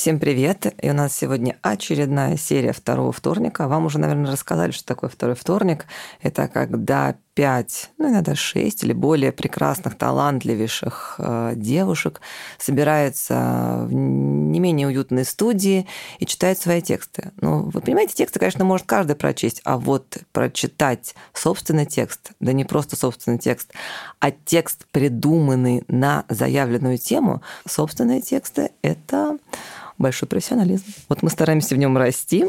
Всем привет! И у нас сегодня очередная серия второго вторника. Вам уже, наверное, рассказали, что такое второй вторник. Это когда пять, ну иногда шесть или более прекрасных, талантливейших э, девушек собираются в не менее уютной студии и читают свои тексты. Ну, вы понимаете, тексты, конечно, может каждый прочесть, а вот прочитать собственный текст, да не просто собственный текст, а текст, придуманный на заявленную тему, собственные тексты — это большой профессионализм. Вот мы стараемся в нем расти.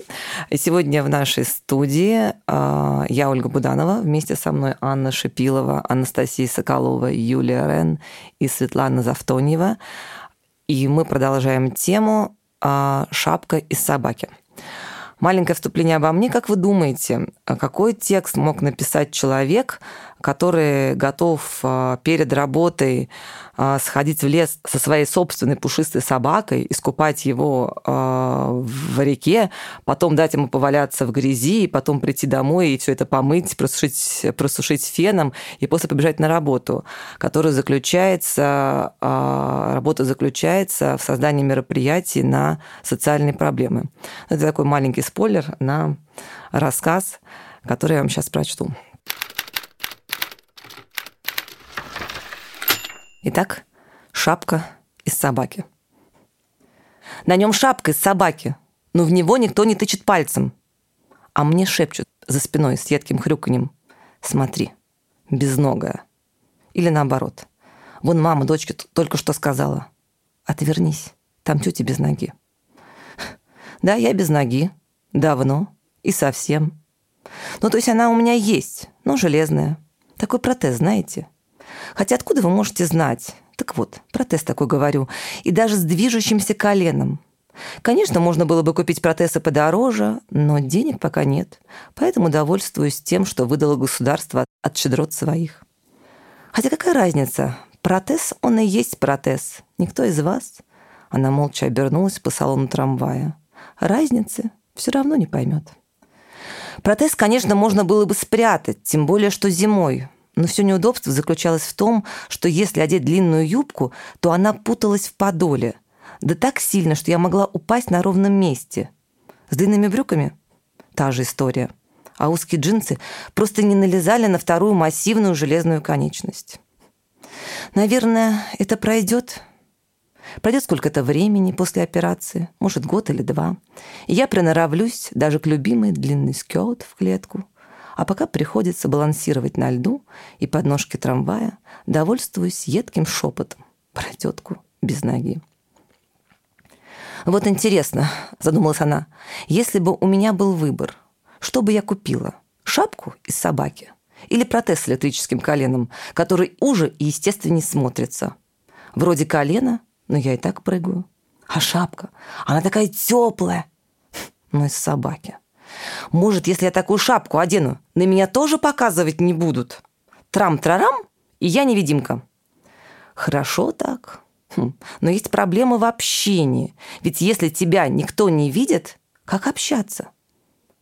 И сегодня в нашей студии а, я, Ольга Буданова, вместе со мной Анна Шипилова, Анастасия Соколова, Юлия Рен и Светлана Завтоньева. И мы продолжаем тему а, «Шапка из собаки». Маленькое вступление обо мне. Как вы думаете, какой текст мог написать человек, который готов а, перед работой а, сходить в лес со своей собственной пушистой собакой, искупать его а, в реке, потом дать ему поваляться в грязи, и потом прийти домой и все это помыть, просушить, просушить феном, и после побежать на работу, которая заключается, работа заключается в создании мероприятий на социальные проблемы. Это такой маленький спойлер на рассказ, который я вам сейчас прочту. Итак, шапка из собаки. На нем шапка из собаки, но в него никто не тычет пальцем. А мне шепчут за спиной с едким хрюканьем. Смотри, безногая. Или наоборот. Вон мама дочке только что сказала. Отвернись, там тетя без ноги. Да, я без ноги. Давно. И совсем. Ну, то есть она у меня есть, но железная. Такой протез, знаете. Хотя откуда вы можете знать? Так вот, протез такой говорю. И даже с движущимся коленом. Конечно, можно было бы купить протезы подороже, но денег пока нет. Поэтому довольствуюсь тем, что выдало государство от щедрот своих. Хотя какая разница? Протез, он и есть протез. Никто из вас... Она молча обернулась по салону трамвая. Разницы все равно не поймет. Протез, конечно, можно было бы спрятать, тем более, что зимой. Но все неудобство заключалось в том, что если одеть длинную юбку, то она путалась в подоле. Да так сильно, что я могла упасть на ровном месте. С длинными брюками – та же история. А узкие джинсы просто не налезали на вторую массивную железную конечность. Наверное, это пройдет. Пройдет сколько-то времени после операции, может, год или два. И я приноровлюсь даже к любимой длинный скёт в клетку – а пока приходится балансировать на льду и подножке трамвая, довольствуюсь едким шепотом про тетку без ноги. «Вот интересно», — задумалась она, — «если бы у меня был выбор, что бы я купила? Шапку из собаки или протез с электрическим коленом, который уже и естественнее смотрится? Вроде колена, но я и так прыгаю. А шапка, она такая теплая, ну из собаки. Может, если я такую шапку одену, на меня тоже показывать не будут? Трам-трарам, и я невидимка. Хорошо так. Хм. Но есть проблема в общении. Ведь если тебя никто не видит, как общаться?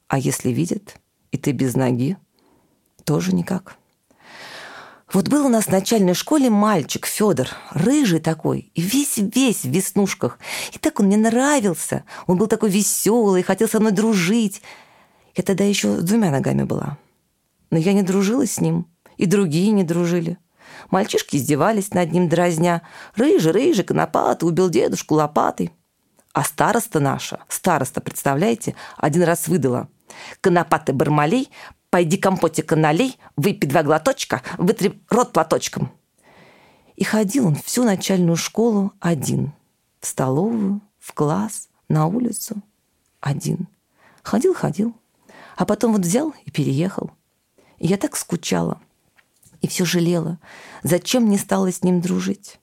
А если видит, и ты без ноги, тоже никак. Вот был у нас в начальной школе мальчик Федор, рыжий такой, и весь-весь в веснушках. И так он мне нравился. Он был такой веселый, хотел со мной дружить. Я тогда еще с двумя ногами была. Но я не дружила с ним, и другие не дружили. Мальчишки издевались над ним, дразня. «Рыжий, рыжий, конопатый, убил дедушку лопатой». А староста наша, староста, представляете, один раз выдала. «Конопатый бармалей, пойди компотика налей, выпей два глоточка, вытри рот платочком». И ходил он всю начальную школу один. В столовую, в класс, на улицу. Один. Ходил-ходил. А потом вот взял и переехал. И я так скучала. И все жалела. Зачем не стала с ним дружить?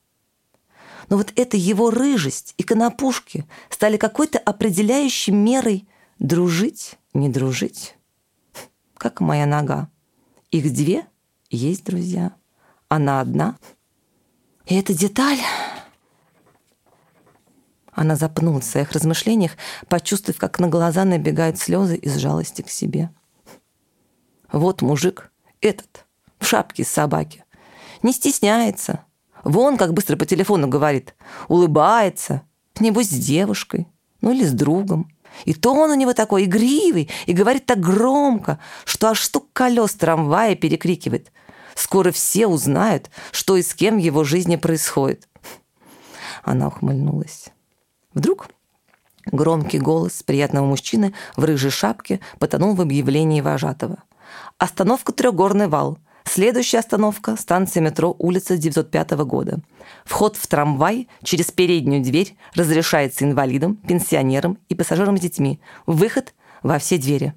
Но вот эта его рыжесть и конопушки стали какой-то определяющей мерой дружить, не дружить. Как моя нога. Их две есть друзья. Она одна. И эта деталь она запнулась в своих размышлениях, почувствовав, как на глаза набегают слезы из жалости к себе. Вот мужик, этот, в шапке с собаки. Не стесняется. Вон как быстро по телефону говорит. Улыбается. Небось, с девушкой. ну или с другом. И то он у него такой игривый и говорит так громко, что аж стук колес трамвая перекрикивает. Скоро все узнают, что и с кем в его жизни происходит. Она ухмыльнулась. Вдруг громкий голос приятного мужчины в рыжей шапке потонул в объявлении вожатого. Остановка «Трехгорный вал». Следующая остановка – станция метро улица 905 года. Вход в трамвай через переднюю дверь разрешается инвалидам, пенсионерам и пассажирам с детьми. Выход во все двери.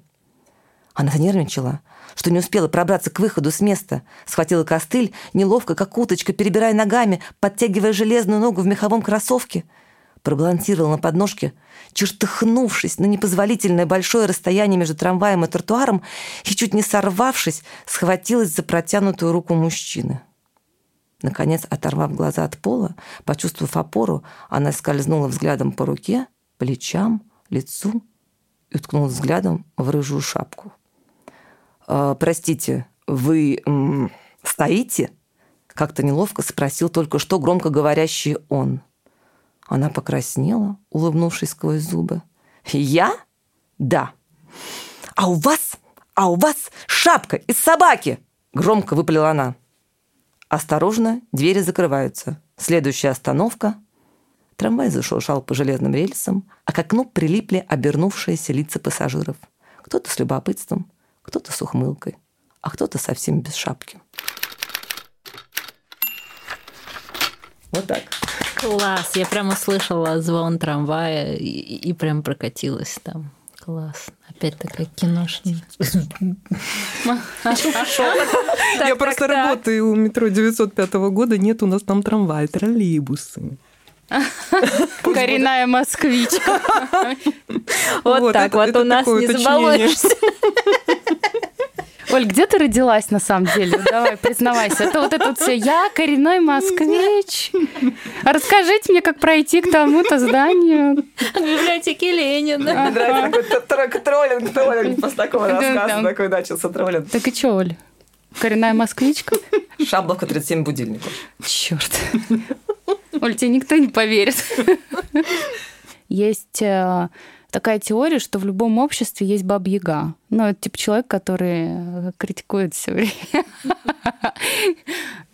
Она занервничала, что не успела пробраться к выходу с места. Схватила костыль, неловко, как уточка, перебирая ногами, подтягивая железную ногу в меховом кроссовке – пробалансировала на подножке, чертыхнувшись на непозволительное большое расстояние между трамваем и тротуаром и, чуть не сорвавшись, схватилась за протянутую руку мужчины. Наконец, оторвав глаза от пола, почувствовав опору, она скользнула взглядом по руке, плечам, лицу и уткнулась взглядом в рыжую шапку. «Э, «Простите, вы м, стоите?» Как-то неловко спросил только что громко говорящий он – она покраснела, улыбнувшись сквозь зубы. «Я? Да. А у вас? А у вас шапка из собаки!» Громко выпалила она. Осторожно, двери закрываются. Следующая остановка. Трамвай зашуршал по железным рельсам, а к окну прилипли обернувшиеся лица пассажиров. Кто-то с любопытством, кто-то с ухмылкой, а кто-то совсем без шапки. Вот так. Класс, я прямо слышала звон трамвая и, и прям прокатилась там. Класс. Опять такая киношная. Я просто работаю у метро 905 года, нет у нас там трамвай, троллейбусы. Коренная москвичка. Вот так вот у нас не забалуешься. Оль, где ты родилась на самом деле? Давай, признавайся. Это вот это вот все. Я коренной москвич. Расскажите мне, как пройти к тому-то зданию. В библиотеке Ленина. Мне нравится такой троллинг, троллинг после такого рассказа, такой начался троллинг. Так и что, Оль? Коренная москвичка? Шабловка 37 будильников. Черт. Оль, тебе никто не поверит. Есть э, такая теория, что в любом обществе есть баба-яга. Ну, это типа человек, который э, критикует все время.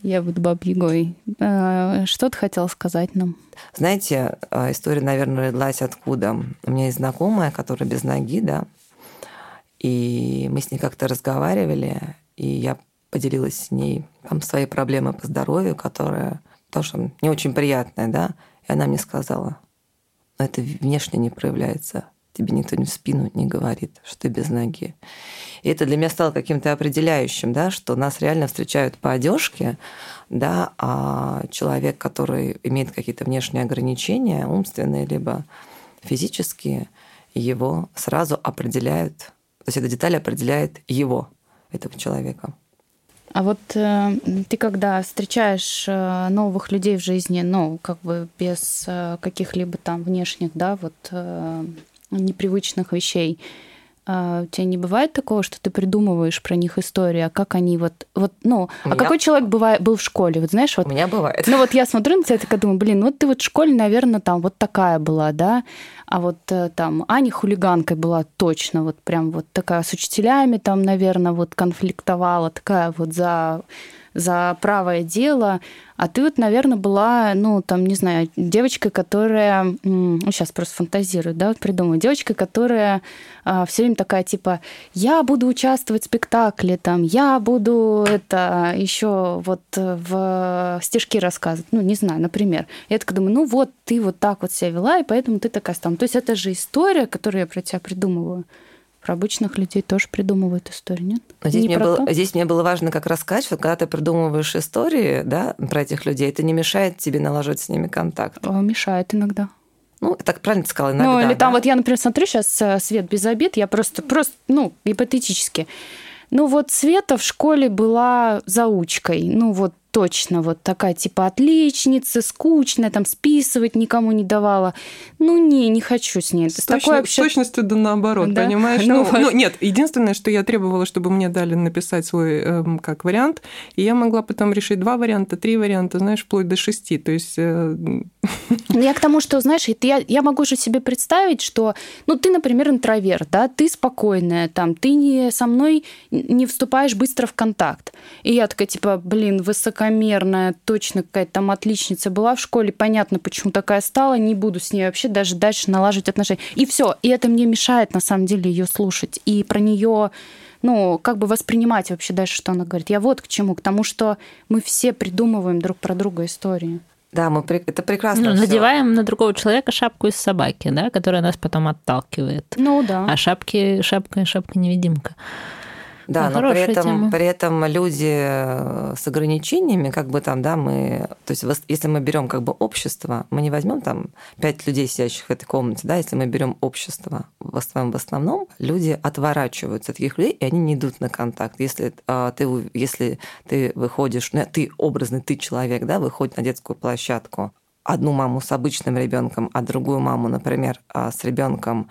Я буду баб-ягой. Э, что ты хотела сказать нам? Знаете, э, история, наверное, родилась откуда? У меня есть знакомая, которая без ноги, да, и мы с ней как-то разговаривали, и я поделилась с ней там своей проблемой по здоровью, которая тоже не очень приятная, да, и она мне сказала, это внешне не проявляется. Тебе никто не в спину не говорит, что ты без ноги. И это для меня стало каким-то определяющим, да, что нас реально встречают по одежке, да, а человек, который имеет какие-то внешние ограничения, умственные либо физические, его сразу определяют, то есть эта деталь определяет его, этого человека. А вот э, ты когда встречаешь э, новых людей в жизни, ну, как бы без э, каких-либо там внешних, да, вот э, непривычных вещей, у тебя не бывает такого, что ты придумываешь про них историю, а как они вот, вот ну, у а меня... какой человек бывает, был в школе, вот знаешь, вот. У меня бывает. Ну вот я смотрю на тебя, такая думаю, блин, ну вот ты вот в школе, наверное, там вот такая была, да, а вот э, там Аня хулиганкой была точно, вот прям вот такая с учителями там, наверное, вот конфликтовала, такая вот за за правое дело, а ты вот, наверное, была, ну, там, не знаю, девочкой, которая, ну, сейчас просто фантазирую, да, вот придумаю, девочка, которая а, все время такая, типа, я буду участвовать в спектакле, там, я буду это еще вот в стишки рассказывать, ну, не знаю, например. Я так думаю, ну, вот ты вот так вот себя вела, и поэтому ты такая стала. То есть это же история, которую я про тебя придумываю. Про обычных людей тоже придумывают историю, нет? Но здесь, мне было, здесь мне было важно как раз сказать, что когда ты придумываешь истории да, про этих людей, это не мешает тебе наложить с ними контакт. О, мешает иногда. Ну, так правильно ты сказала, иногда. Ну, или да? там вот я, например, смотрю сейчас э, «Свет без обид», я просто, просто, ну, гипотетически. Ну, вот Света в школе была заучкой. Ну, вот точно вот такая типа отличница, скучная, там списывать никому не давала. Ну не, не хочу с ней. С, точно, такой вообще... с точностью да наоборот, да? понимаешь? Ну, ну, ну нет, единственное, что я требовала, чтобы мне дали написать свой э, как вариант, и я могла потом решить два варианта, три варианта, знаешь, вплоть до шести. То есть э, Ну, я к тому, что, знаешь, я, я могу же себе представить, что, ну, ты, например, интроверт, да, ты спокойная, там, ты не со мной не вступаешь быстро в контакт. И я такая, типа, блин, высокомерная, точно какая-то там отличница была в школе, понятно, почему такая стала, не буду с ней вообще даже дальше налаживать отношения. И все. И это мне мешает, на самом деле, ее слушать. И про нее ну, как бы воспринимать вообще дальше, что она говорит. Я вот к чему, к тому, что мы все придумываем друг про друга истории. Да, мы это прекрасно. Ну, надеваем на другого человека шапку из собаки, да, которая нас потом отталкивает. Ну да. А шапки, шапка, шапка невидимка. Да, ну, но при этом, при этом люди э, с ограничениями, как бы там, да, мы, то есть если мы берем как бы общество, мы не возьмем там пять людей, сидящих в этой комнате, да, если мы берем общество, в основном, в основном люди отворачиваются от таких людей, и они не идут на контакт. Если а, ты, если ты выходишь, ну, ты образный, ты человек, да, выходит на детскую площадку, одну маму с обычным ребенком, а другую маму, например, а, с ребенком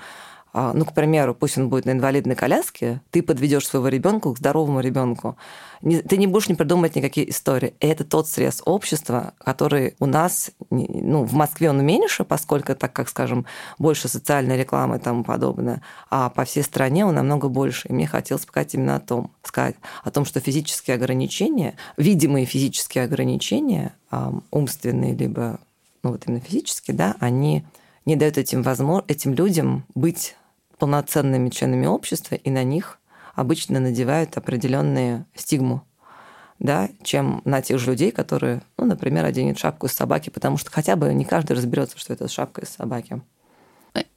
ну, к примеру, пусть он будет на инвалидной коляске, ты подведешь своего ребенка к здоровому ребенку. Ты не будешь не придумывать никакие истории. Это тот срез общества, который у нас, ну, в Москве он меньше, поскольку, так как, скажем, больше социальной рекламы и тому подобное, а по всей стране он намного больше. И мне хотелось сказать именно о том, сказать о том, что физические ограничения, видимые физические ограничения, умственные либо ну, вот именно физические, да, они не дают этим, возможно, этим людям быть полноценными членами общества, и на них обычно надевают определенные стигму, да, чем на тех же людей, которые, ну, например, оденет шапку из собаки, потому что хотя бы не каждый разберется, что это шапка из собаки.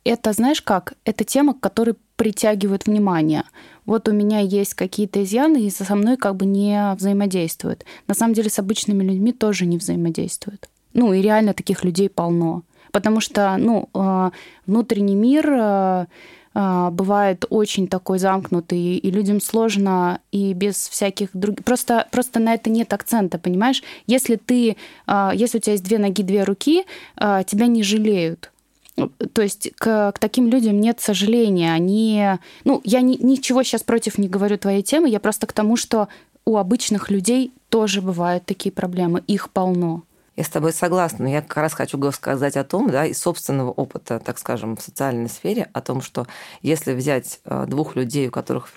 Это, знаешь как, это тема, которая притягивает внимание. Вот у меня есть какие-то изъяны, и со мной как бы не взаимодействуют. На самом деле с обычными людьми тоже не взаимодействуют. Ну, и реально таких людей полно. Потому что, ну, а, внутренний мир а, бывает очень такой замкнутый, и людям сложно и без всяких других... Просто, просто на это нет акцента, понимаешь? Если ты, а, если у тебя есть две ноги, две руки, а, тебя не жалеют. То есть к, к таким людям нет сожаления. Они, ну, я ни, ничего сейчас против не говорю твоей темы, я просто к тому, что у обычных людей тоже бывают такие проблемы, их полно. Я с тобой согласна, но я как раз хочу сказать о том, да, из собственного опыта, так скажем, в социальной сфере, о том, что если взять э, двух людей, у которых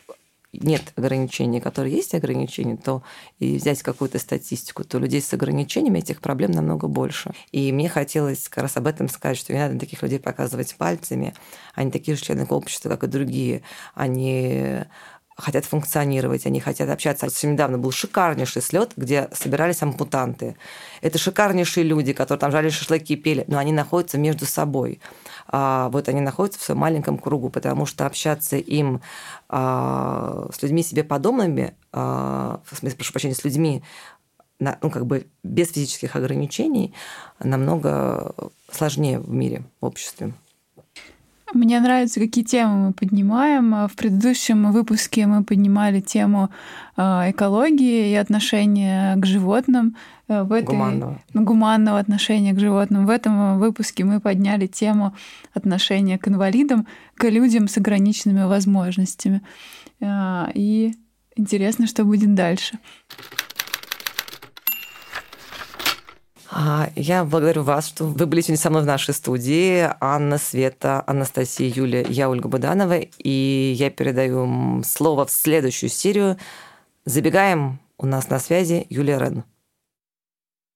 нет ограничений, которые есть ограничения, то и взять какую-то статистику, то людей с ограничениями этих проблем намного больше. И мне хотелось как раз об этом сказать, что не надо таких людей показывать пальцами. Они такие же члены общества, как и другие. Они хотят функционировать, они хотят общаться. Совсем недавно был шикарнейший слет, где собирались ампутанты. Это шикарнейшие люди, которые там жали шашлыки и пели, но они находятся между собой. А, вот они находятся в своем маленьком кругу, потому что общаться им а, с людьми себе подобными, а, в смысле, прошу прощения, с людьми, ну, как бы без физических ограничений, намного сложнее в мире, в обществе. Мне нравится, какие темы мы поднимаем. В предыдущем выпуске мы поднимали тему а, экологии и отношения к животным. Э, в этой... Гуманного. Гуманного отношения к животным. В этом выпуске мы подняли тему отношения к инвалидам, к людям с ограниченными возможностями. А, и интересно, что будет дальше. А, я благодарю вас, что вы были сегодня со мной в нашей студии. Анна, Света, Анастасия, Юлия, я Ольга Буданова. И я передаю слово в следующую серию. Забегаем. У нас на связи Юлия Рен.